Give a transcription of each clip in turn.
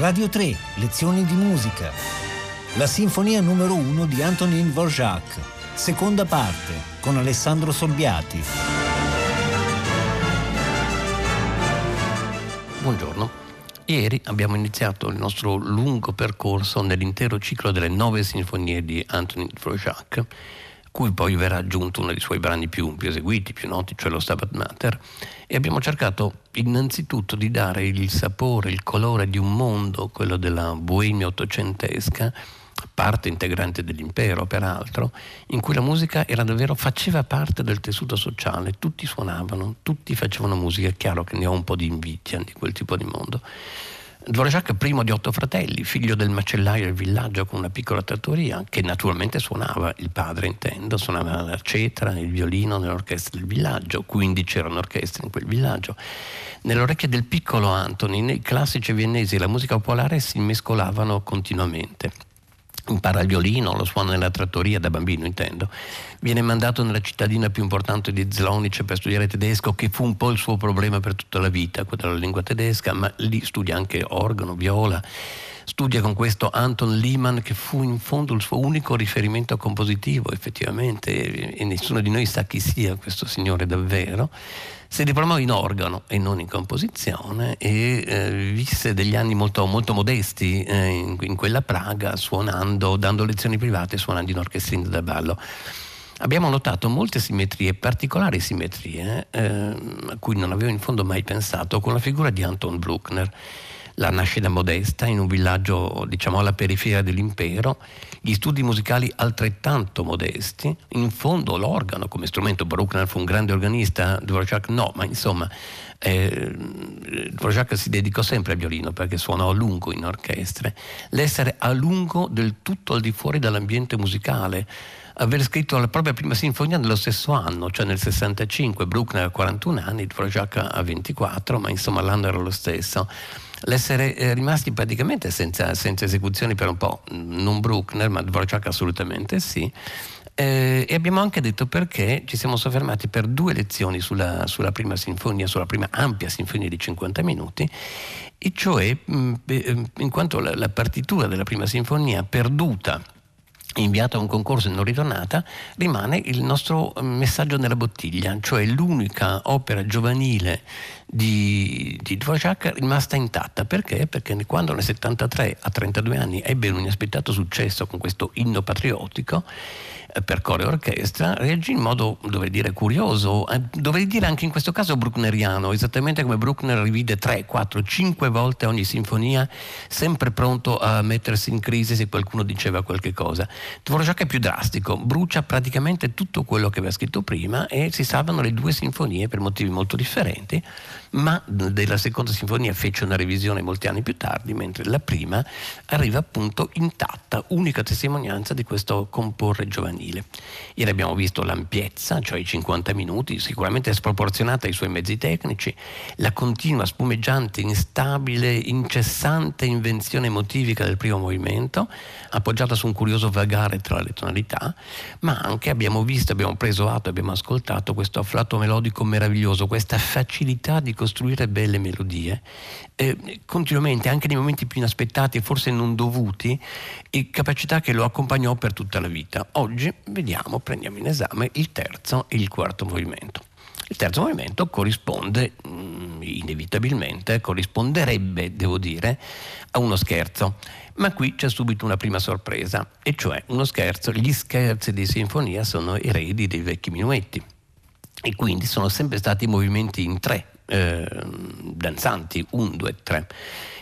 Radio 3, lezioni di musica. La sinfonia numero 1 di Antonin Dvorak, seconda parte, con Alessandro Sorbiati. Buongiorno. Ieri abbiamo iniziato il nostro lungo percorso nell'intero ciclo delle nove sinfonie di Antonin Dvorak cui poi verrà aggiunto uno dei suoi brani più, più, eseguiti, più noti, cioè lo Stabat Mater, e abbiamo cercato innanzitutto di dare il sapore, il colore di un mondo, quello della boemia ottocentesca, parte integrante dell'impero peraltro, in cui la musica era davvero, faceva parte del tessuto sociale, tutti suonavano, tutti facevano musica, è chiaro che ne ho un po' di invidia di quel tipo di mondo. Dvorak è primo di otto fratelli, figlio del macellaio del villaggio con una piccola trattoria, che naturalmente suonava, il padre intendo, suonava la cetra, il violino nell'orchestra del villaggio, quindi c'erano orchestre in quel villaggio. Nelle orecchie del piccolo Antonin i classici viennesi e la musica popolare si mescolavano continuamente impara il violino, lo suona nella trattoria da bambino intendo, viene mandato nella cittadina più importante di Zlonice per studiare tedesco, che fu un po' il suo problema per tutta la vita, quella della lingua tedesca, ma lì studia anche organo, viola, studia con questo Anton Lehmann che fu in fondo il suo unico riferimento compositivo effettivamente e nessuno di noi sa chi sia questo signore davvero si diplomò in organo e non in composizione e eh, visse degli anni molto, molto modesti eh, in, in, quella Praga suonando, dando lezioni private, suonando in orchestrina da ballo. Abbiamo notato molte simmetrie, particolari simmetrie, eh, a cui non avevo in fondo mai pensato, con la figura di Anton Bruckner. La nascita modesta in un villaggio diciamo alla periferia dell'impero, gli studi musicali altrettanto modesti, in fondo l'organo come strumento, Bruckner fu un grande organista, Dvorak no, ma insomma eh, Dvorak si dedicò sempre al violino perché suonò a lungo in orchestre, l'essere a lungo del tutto al di fuori dall'ambiente musicale, aver scritto la propria prima sinfonia nello stesso anno, cioè nel 65, Bruckner a 41 anni, Dvorak a 24, ma insomma l'anno era lo stesso l'essere eh, rimasti praticamente senza, senza, esecuzioni per un po', non Bruckner, ma Dvorak assolutamente sì. Eh, e abbiamo anche detto perché ci siamo soffermati per due lezioni sulla, sulla prima sinfonia, sulla prima ampia sinfonia di 50 minuti, e cioè mh, eh, in quanto la, la partitura della prima sinfonia perduta inviato a un concorso e non ritornata, rimane il nostro messaggio nella bottiglia, cioè l'unica opera giovanile di, di Dvorak rimasta intatta. Perché? Perché quando nel 73 a 32 anni ebbe un inaspettato successo con questo inno patriottico, eh, per coro e orchestra, reagì in modo, dovrei dire, curioso, eh, dovrei dire anche in questo caso bruckneriano, esattamente come Bruckner rivide 3, 4, 5 volte ogni sinfonia, sempre pronto a mettersi in crisi se qualcuno diceva qualche cosa. Dvorak è più drastico, brucia praticamente tutto quello che aveva scritto prima e si salvano le due sinfonie per motivi molto differenti, ma della seconda sinfonia fece una revisione molti anni più tardi, mentre la prima arriva appunto intatta, unica testimonianza di questo comporre giovanile. Ieri abbiamo visto l'ampiezza, cioè i 50 minuti, sicuramente sproporzionata ai suoi mezzi tecnici, la continua spumeggiante, instabile, incessante invenzione motivica del primo movimento, appoggiata su un curioso vagare tra le tonalità, ma anche abbiamo visto, abbiamo preso atto, abbiamo ascoltato questo afflato melodico meraviglioso, questa facilità di costruire belle melodie, eh, continuamente, anche nei momenti più inaspettati e forse non dovuti, e capacità che lo accompagnò per tutta la vita. Oggi vediamo, prendiamo in esame il terzo e il quarto movimento. Il terzo movimento corrisponde, mm, inevitabilmente, corrisponderebbe, devo dire, a uno scherzo. Ma qui c'è subito una prima sorpresa, e cioè uno scherzo, gli scherzi di sinfonia sono eredi dei vecchi minuetti e quindi sono sempre stati movimenti in tre, eh, danzanti, un, due, tre.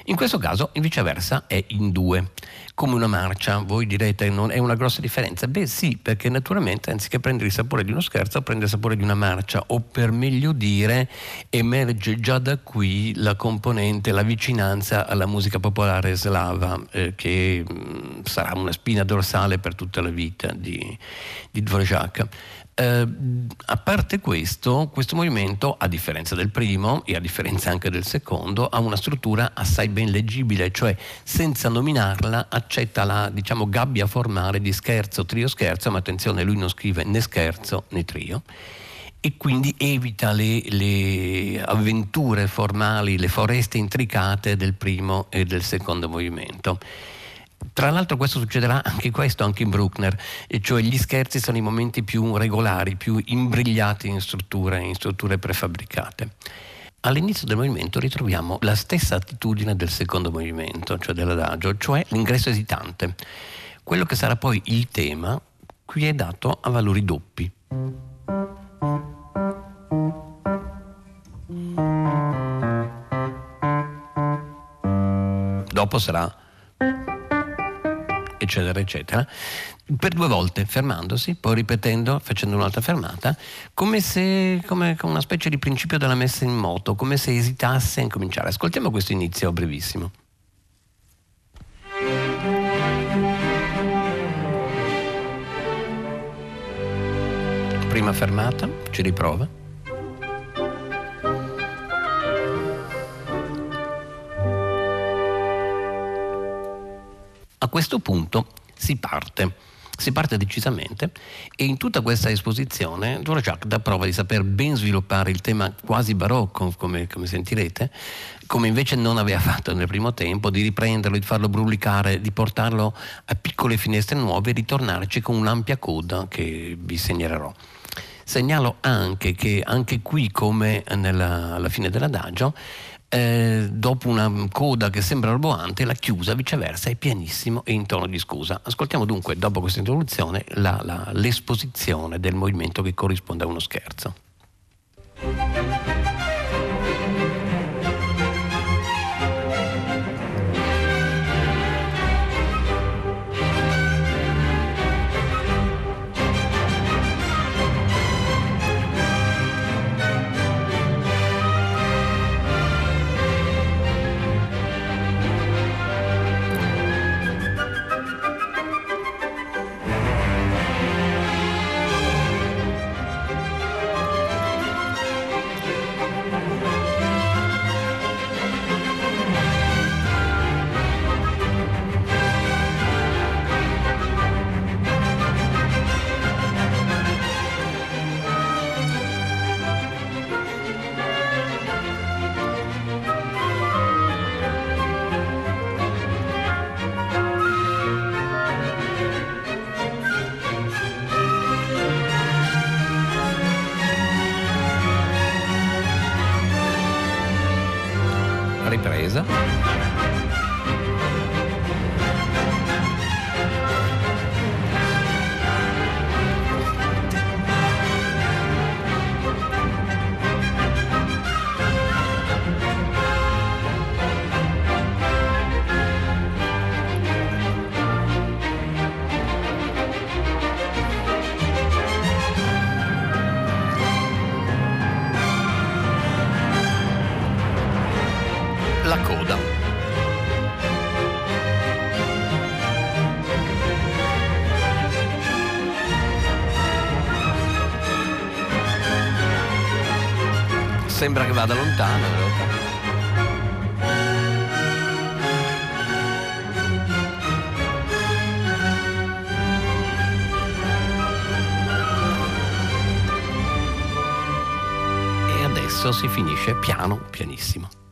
In questo caso, in viceversa, è in due, come una marcia. Voi direte, non è una grossa differenza? Beh sì, perché naturalmente anziché prendere il sapore di uno scherzo, prende il sapore di una marcia, o per meglio dire, emerge già da qui la componente, la vicinanza alla musica popolare slava, eh, che mh, mm, sarà una spina dorsale per tutta la vita di, di Dvorak. Eh, a parte questo, questo movimento, a differenza del primo e a differenza anche del secondo, ha una struttura assai ben leggibile, cioè senza nominarla accetta la diciamo, gabbia formale di scherzo, trio scherzo, ma attenzione, lui non scrive né scherzo né trio e quindi evita le, le, avventure formali, le foreste intricate del primo e del secondo movimento. Tra l'altro questo succederà anche questo, anche in Bruckner, cioè gli scherzi sono i momenti più regolari, più imbrigliati in strutture, in strutture prefabbricate. All'inizio del movimento ritroviamo la stessa attitudine del secondo movimento, cioè dell'adagio, cioè l'ingresso esitante. Quello che sarà poi il tema qui è dato a valori doppi. Dopo sarà eccetera, eccetera, per due volte, fermandosi, poi ripetendo, facendo un'altra fermata, come se, come, come una specie di principio della messa in moto, come se esitasse a incominciare. Ascoltiamo questo inizio brevissimo. Prima fermata, ci riprova. A questo punto si parte. Si parte decisamente e in tutta questa esposizione Dvorak dà prova di saper ben sviluppare il tema quasi barocco, come, come, sentirete, come invece non aveva fatto nel primo tempo, di riprenderlo, di farlo brulicare, di portarlo a piccole finestre nuove e ritornarci con un'ampia coda che vi segnalerò. Segnalo anche che anche qui, come nella, alla fine dell'adagio, eh, dopo una coda che sembra roboante, la chiusa viceversa è pianissimo e in tono di scusa. Ascoltiamo dunque, dopo questa introduzione, la, la, l'esposizione del movimento che corrisponde a uno scherzo. Sembra che vada lontano. E adesso si finisce piano, pianissimo.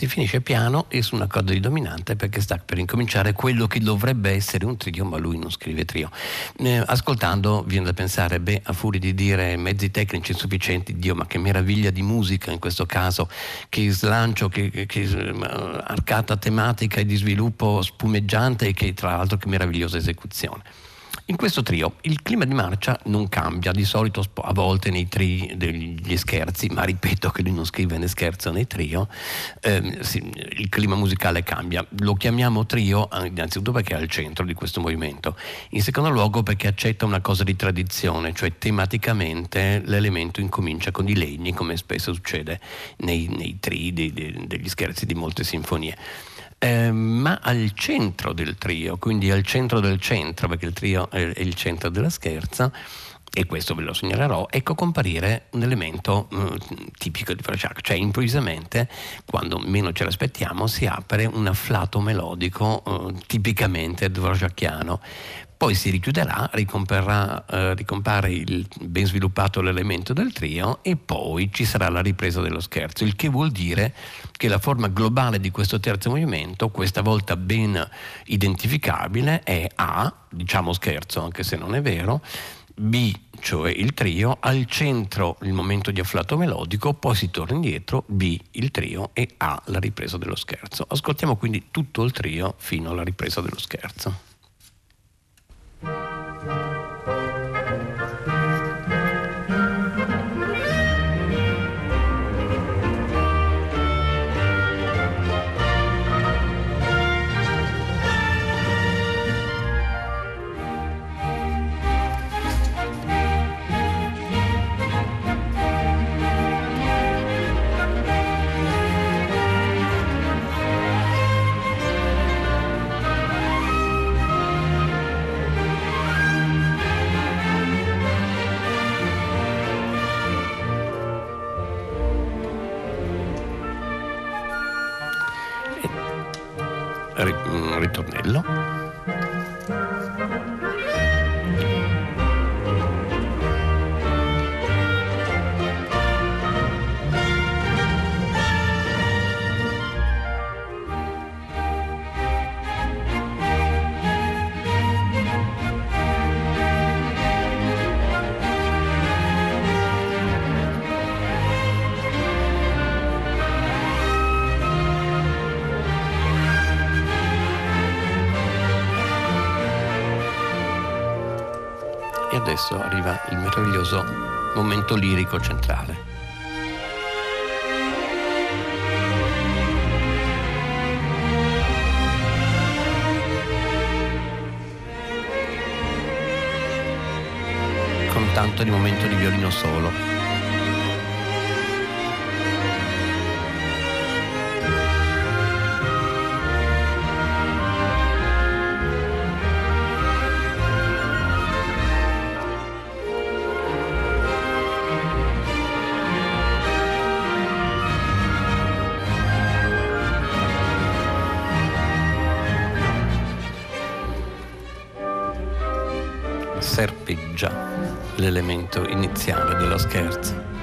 Si finisce piano e su una coda di dominante perché sta per incominciare quello che dovrebbe essere un trio, ma lui non scrive trio. Eh, ascoltando viene da pensare, beh, a furia di dire mezzi tecnici insufficienti, Dio, ma che meraviglia di musica in questo caso, che slancio, che, che, arcata tematica e di sviluppo spumeggiante e che tra l'altro che meravigliosa esecuzione. In questo trio il clima di marcia non cambia, di solito a volte nei tri degli scherzi, ma ripeto che lui non scrive né scherzo né trio, sì, il clima musicale cambia. Lo chiamiamo trio innanzitutto perché è al centro di questo movimento, in secondo luogo perché accetta una cosa di tradizione, cioè tematicamente l'elemento incomincia con i legni, come spesso succede nei, nei tri de, de, degli scherzi di molte sinfonie eh, ma al centro del trio, quindi al centro del centro, perché il trio è, il centro della scherza, e questo ve lo segnalerò, ecco comparire un elemento eh, tipico di Dvorak, cioè improvvisamente, quando meno ce l'aspettiamo, si apre un afflato melodico eh, tipicamente dvorakiano. Poi si richiuderà, eh, ricompare il ben sviluppato l'elemento del trio e poi ci sarà la ripresa dello scherzo, il che vuol dire che la forma globale di questo terzo movimento, questa volta ben identificabile, è A, diciamo scherzo anche se non è vero, B, cioè il trio, al centro il momento di afflato melodico, poi si torna indietro, B il trio e A la ripresa dello scherzo. Ascoltiamo quindi tutto il trio fino alla ripresa dello scherzo. Thank you. Ritornello. Meraviglioso momento lirico centrale. Con tanto di momento di violino solo. L'elemento iniziale dello scherzo.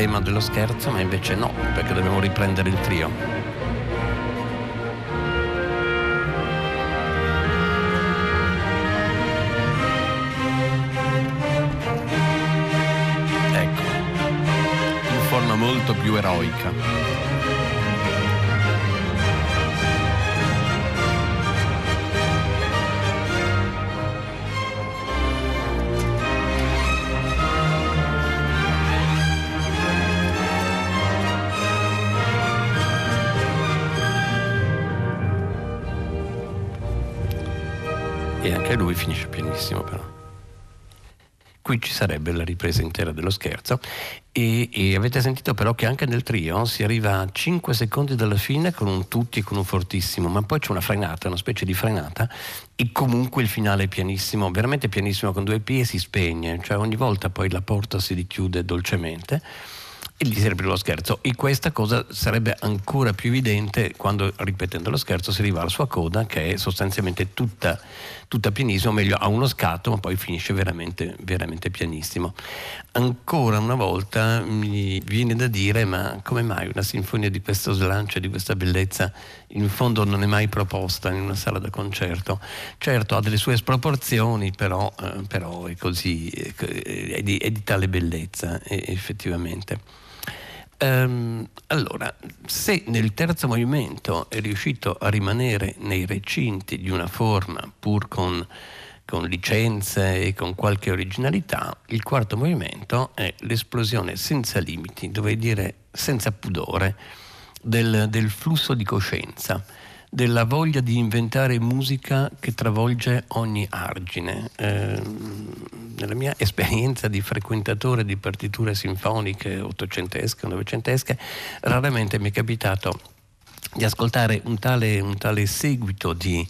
Tema dello scherzo, ma invece no, perché dobbiamo riprendere il trio. Ecco, in forma molto più eroica. E anche lui finisce pianissimo però. Qui ci sarebbe la ripresa intera dello scherzo e, e, avete sentito però che anche nel trio si arriva a 5 secondi dalla fine con un tutti e con un fortissimo, ma poi c'è una frenata, una specie di frenata e comunque il finale è pianissimo, veramente pianissimo con due P e si spegne, cioè ogni volta poi la porta si richiude dolcemente e gli serve lo scherzo. E questa cosa sarebbe ancora più evidente quando, ripetendo lo scherzo, si arriva alla sua coda, che è sostanzialmente tutta, tutta pianissima, o meglio, ha uno scatto, ma poi finisce veramente, veramente pianissimo. Ancora una volta mi viene da dire, ma come mai una sinfonia di questo slancio e di questa bellezza in fondo non è mai proposta in una sala da concerto? Certo, ha delle sue sproporzioni, però, eh, però è così, è di, è di tale bellezza, effettivamente. Um, allora, se nel terzo movimento è riuscito a rimanere nei recinti di una forma pur con, con licenze e con qualche originalità, il quarto movimento è l'esplosione senza limiti, dovrei dire senza pudore, del, del flusso di coscienza della voglia di inventare musica che travolge ogni argine. Eh, nella mia esperienza di frequentatore di partiture sinfoniche ottocentesche novecentesche, raramente mi è capitato di ascoltare un tale, un tale seguito di,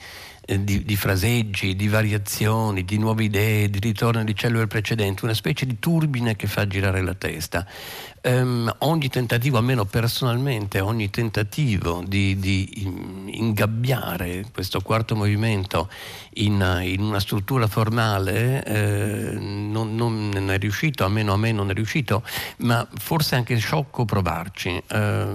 eh, di, di, fraseggi, di variazioni, di nuove idee, di ritorno di cellule precedenti, una specie di turbine che fa girare la testa ehm, ogni tentativo, almeno personalmente, ogni tentativo di, di ingabbiare questo quarto movimento in, in una struttura formale eh, non, non, è riuscito, almeno a me non è riuscito, ma forse è anche sciocco provarci. Eh,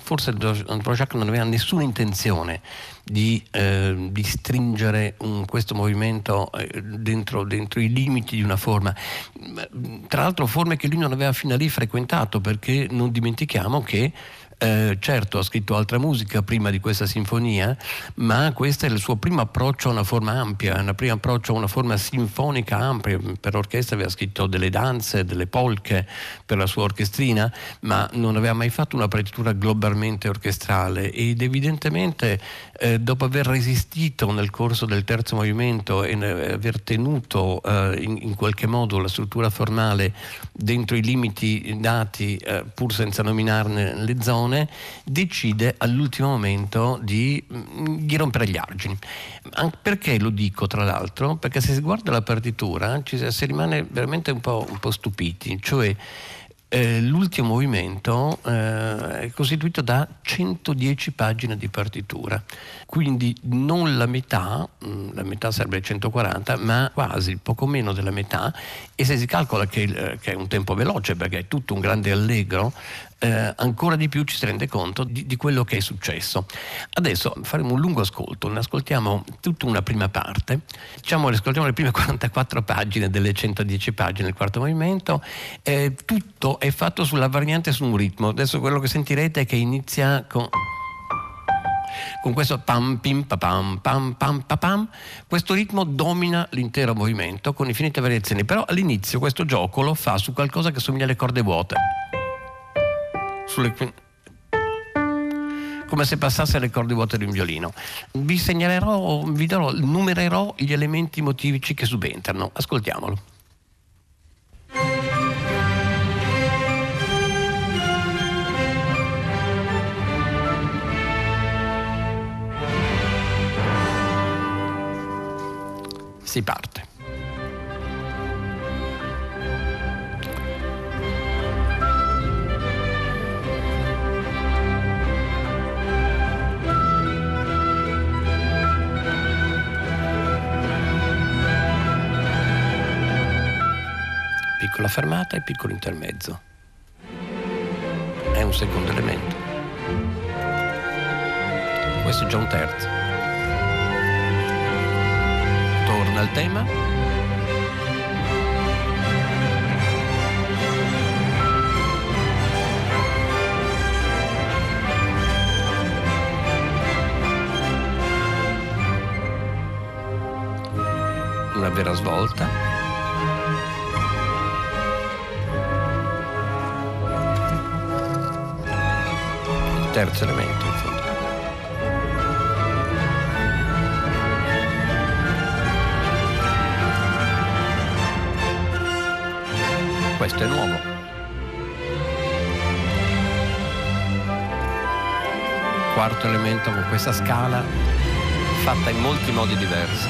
forse Dvorak non aveva nessuna intenzione di, eh, di stringere un, questo movimento eh, dentro, dentro, i limiti di una forma. Tra l'altro forme che lui non aveva fino a lì frequentato perché non dimentichiamo che eh, certo ha scritto altra musica prima di questa sinfonia, ma questo è il suo primo approccio a una forma ampia, un primo approccio a una forma sinfonica ampia. Per orchestra aveva scritto delle danze, delle polche per la sua orchestrina, ma non aveva mai fatto una partitura globalmente orchestrale ed evidentemente eh, dopo aver resistito nel corso del terzo movimento e aver tenuto eh, in, in, qualche modo la struttura formale dentro i limiti dati, eh, pur senza nominarne le zone, decide all'ultimo momento di, mm, di rompere gli argini. Perché lo dico tra l'altro? Perché se si guarda la partitura ci, si rimane veramente un po', un po stupiti, cioè eh, l'ultimo movimento eh, è costituito da 110 pagine di partitura, quindi non la metà, mm, la metà sarebbe 140, ma quasi poco meno della metà e se si calcola che, eh, che è un tempo veloce perché è tutto un grande allegro, eh, ancora di più ci si rende conto di, di, quello che è successo. Adesso faremo un lungo ascolto, ne ascoltiamo tutta una prima parte, diciamo, ascoltiamo le prime 44 pagine delle 110 pagine del quarto movimento, eh, tutto è fatto sulla variante su un ritmo, adesso quello che sentirete è che inizia con con questo pam pim pam pam pam pam questo ritmo domina l'intero movimento con infinite variazioni però all'inizio questo gioco lo fa su qualcosa che somiglia alle corde vuote sulle come se passasse le corde vuote di un violino. Vi segnalerò, vi darò, numererò gli elementi motivici che subentrano. Ascoltiamolo. Si parte. piccola fermata e piccolo intermezzo. È un secondo elemento. Questo è già un terzo. Torna al tema. Una vera svolta. terzo elemento Questo è nuovo. Quarto elemento con questa scala fatta in molti modi diversi.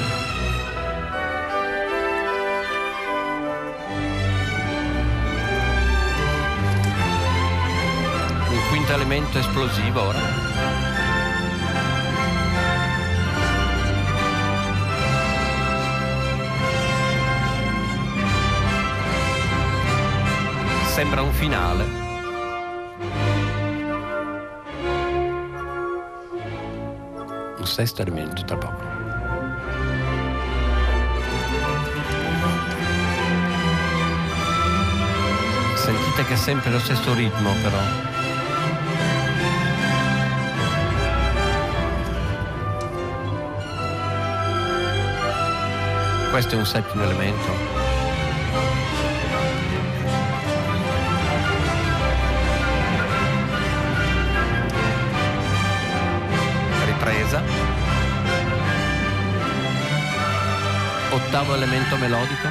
quinto elemento esplosivo ora. sembra un finale. Un sesto elemento tra poco. Sentite che è sempre lo stesso ritmo però. questo è un settimo elemento. Ottavo elemento melodico.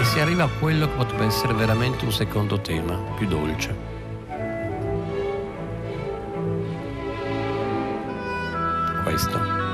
E si arriva a quello che potrebbe essere veramente un secondo tema, più dolce. questo.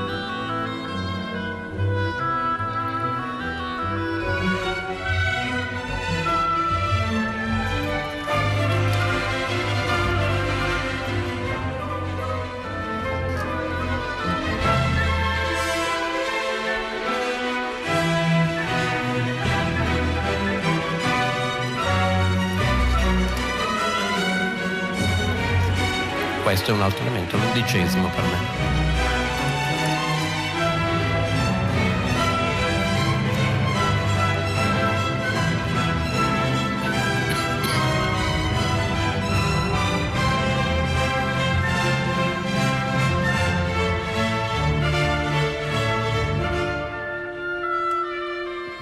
Questo è un altro elemento, l'undicesimo per me.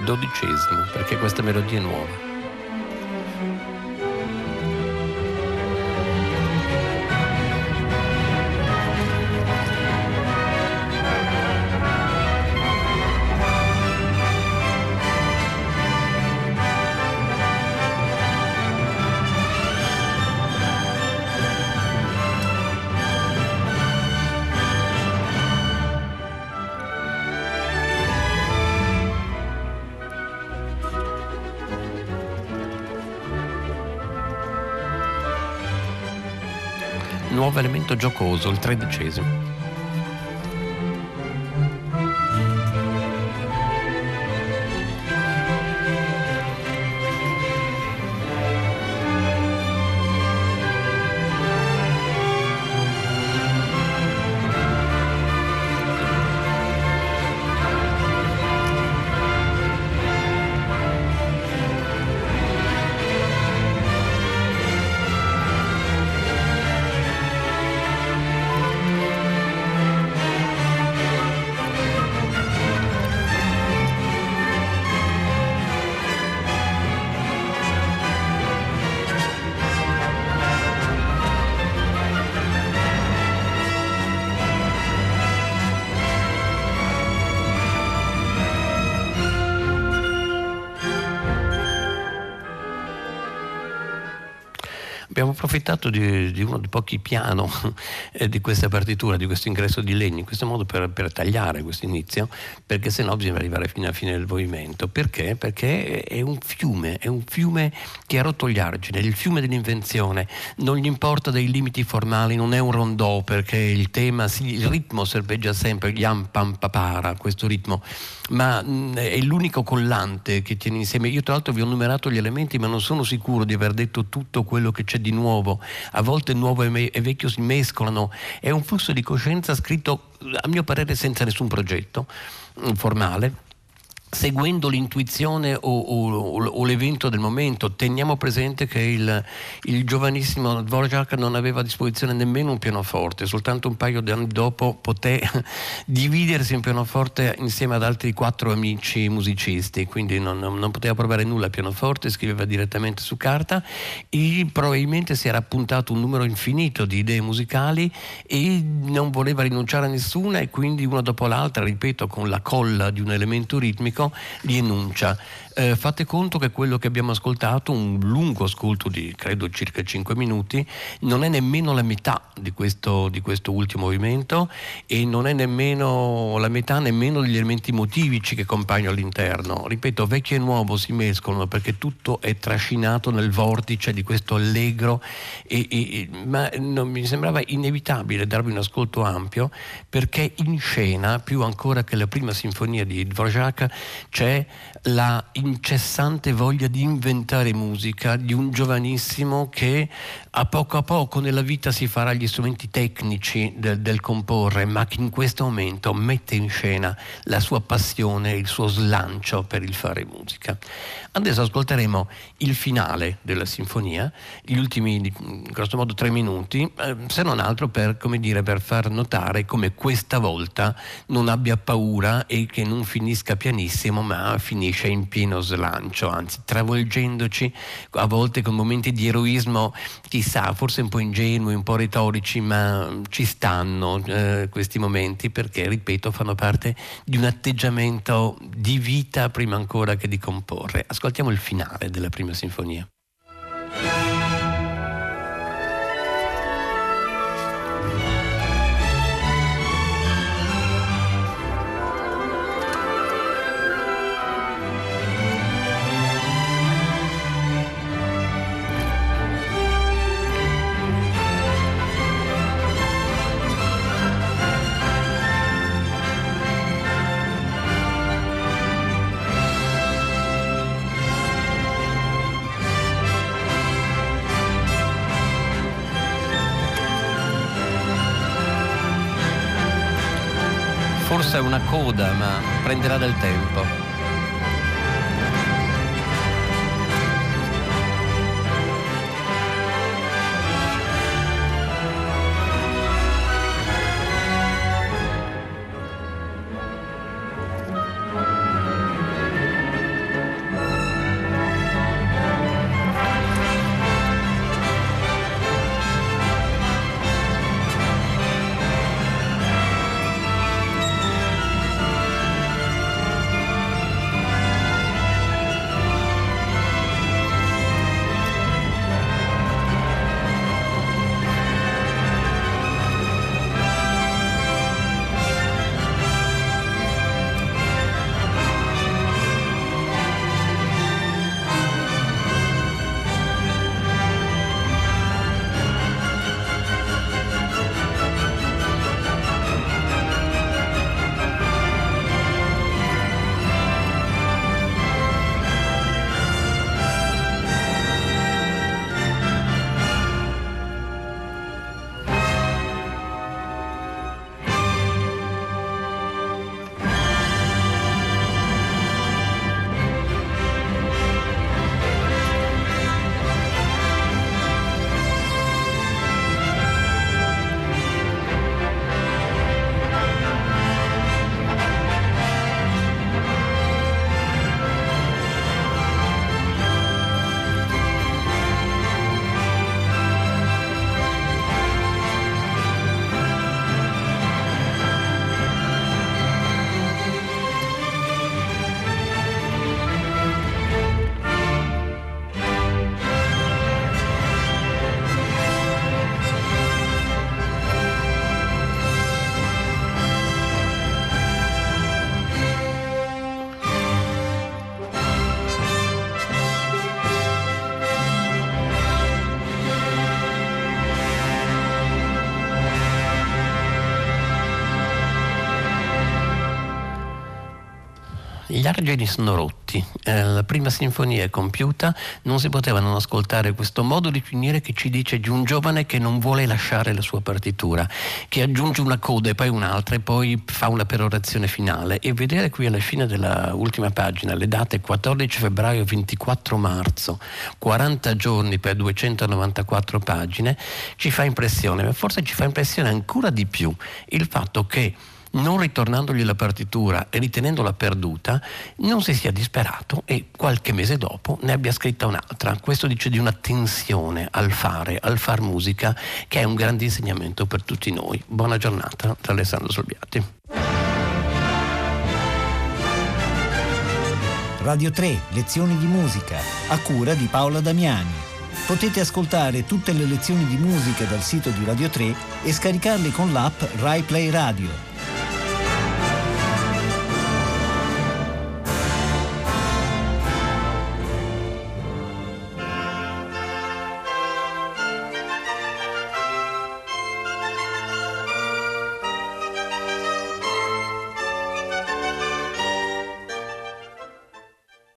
dodicesimo, perché questa melodia è nuova. Elemento giocoso, il tredicesimo. Approfittato di, di, uno dei pochi piano eh, di questa partitura, di questo ingresso di legno, in questo modo per, per tagliare questo inizio, perché sennò bisogna arrivare fino alla fine del movimento. Perché? Perché è un fiume, è un fiume che ha rotto gli argini, è il fiume dell'invenzione, non gli importa dei limiti formali, non è un rondò perché il tema, il ritmo serveggia sempre, yam pam papara, questo ritmo, ma mh, mm, è l'unico collante che tiene insieme. Io tra l'altro vi ho numerato gli elementi, ma non sono sicuro di aver detto tutto quello che c'è di nuovo, a volte nuovo e vecchio si mescolano, è un flusso di coscienza scritto a mio parere senza nessun progetto mm, formale seguendo l'intuizione o, o, o, l'evento del momento. Teniamo presente che il, il, giovanissimo Dvorak non aveva a disposizione nemmeno un pianoforte, soltanto un paio di anni dopo poté dividersi un pianoforte insieme ad altri quattro amici musicisti, quindi non, non poteva provare nulla a pianoforte, scriveva direttamente su carta e probabilmente si era appuntato un numero infinito di idee musicali e non voleva rinunciare a nessuna e quindi una dopo l'altra, ripeto, con la colla di un elemento ritmico, li enuncia eh, fate conto che quello che abbiamo ascoltato, un lungo ascolto di credo circa 5 minuti, non è nemmeno la metà di questo, di questo ultimo movimento e non è nemmeno la metà nemmeno degli elementi motivici che compaiono all'interno. Ripeto, vecchio e nuovo si mescolano perché tutto è trascinato nel vortice di questo allegro, e, e, ma non, mi sembrava inevitabile darvi un ascolto ampio perché in scena, più ancora che la prima sinfonia di Dvorak, c'è la in incessante voglia di inventare musica di un giovanissimo che a poco a poco nella vita si farà gli strumenti tecnici del, del comporre, ma che in questo momento mette in scena la sua passione, il suo slancio per il fare musica. Adesso ascolteremo il finale della sinfonia, gli ultimi, grosso modo, tre minuti, eh, se non altro per, dire, per far notare come questa volta non abbia paura e che non finisca pianissimo, ma finisce in pieno slancio, anzi travolgendoci a volte con momenti di eroismo, chissà, forse un po' ingenui, un po' retorici, ma ci stanno eh, questi momenti perché, ripeto, fanno parte di un atteggiamento di vita prima ancora che di comporre. Ascoltiamo il finale della prima sinfonia. Forse è una coda, ma prenderà del tempo. Gli argini sono rotti, eh, la prima sinfonia è compiuta, non si poteva non ascoltare questo modo di finire che ci dice di un giovane che non vuole lasciare la sua partitura, che aggiunge una coda e poi un'altra e poi fa una perorazione finale. E vedere qui alla fine dell'ultima pagina le date 14 febbraio 24 marzo, 40 giorni per 294 pagine, ci fa impressione, ma forse ci fa impressione ancora di più il fatto che non ritornandogli la partitura e ritenendola perduta, non si sia disperato e qualche mese dopo ne abbia scritta un'altra. Questo dice di una tensione al fare, al far musica, che è un grande insegnamento per tutti noi. Buona giornata da Alessandro Solbiati. Radio 3, lezioni di musica, a cura di Paola Damiani. Potete ascoltare tutte le lezioni di musica dal sito di Radio 3 e scaricarle con l'app RaiPlay Radio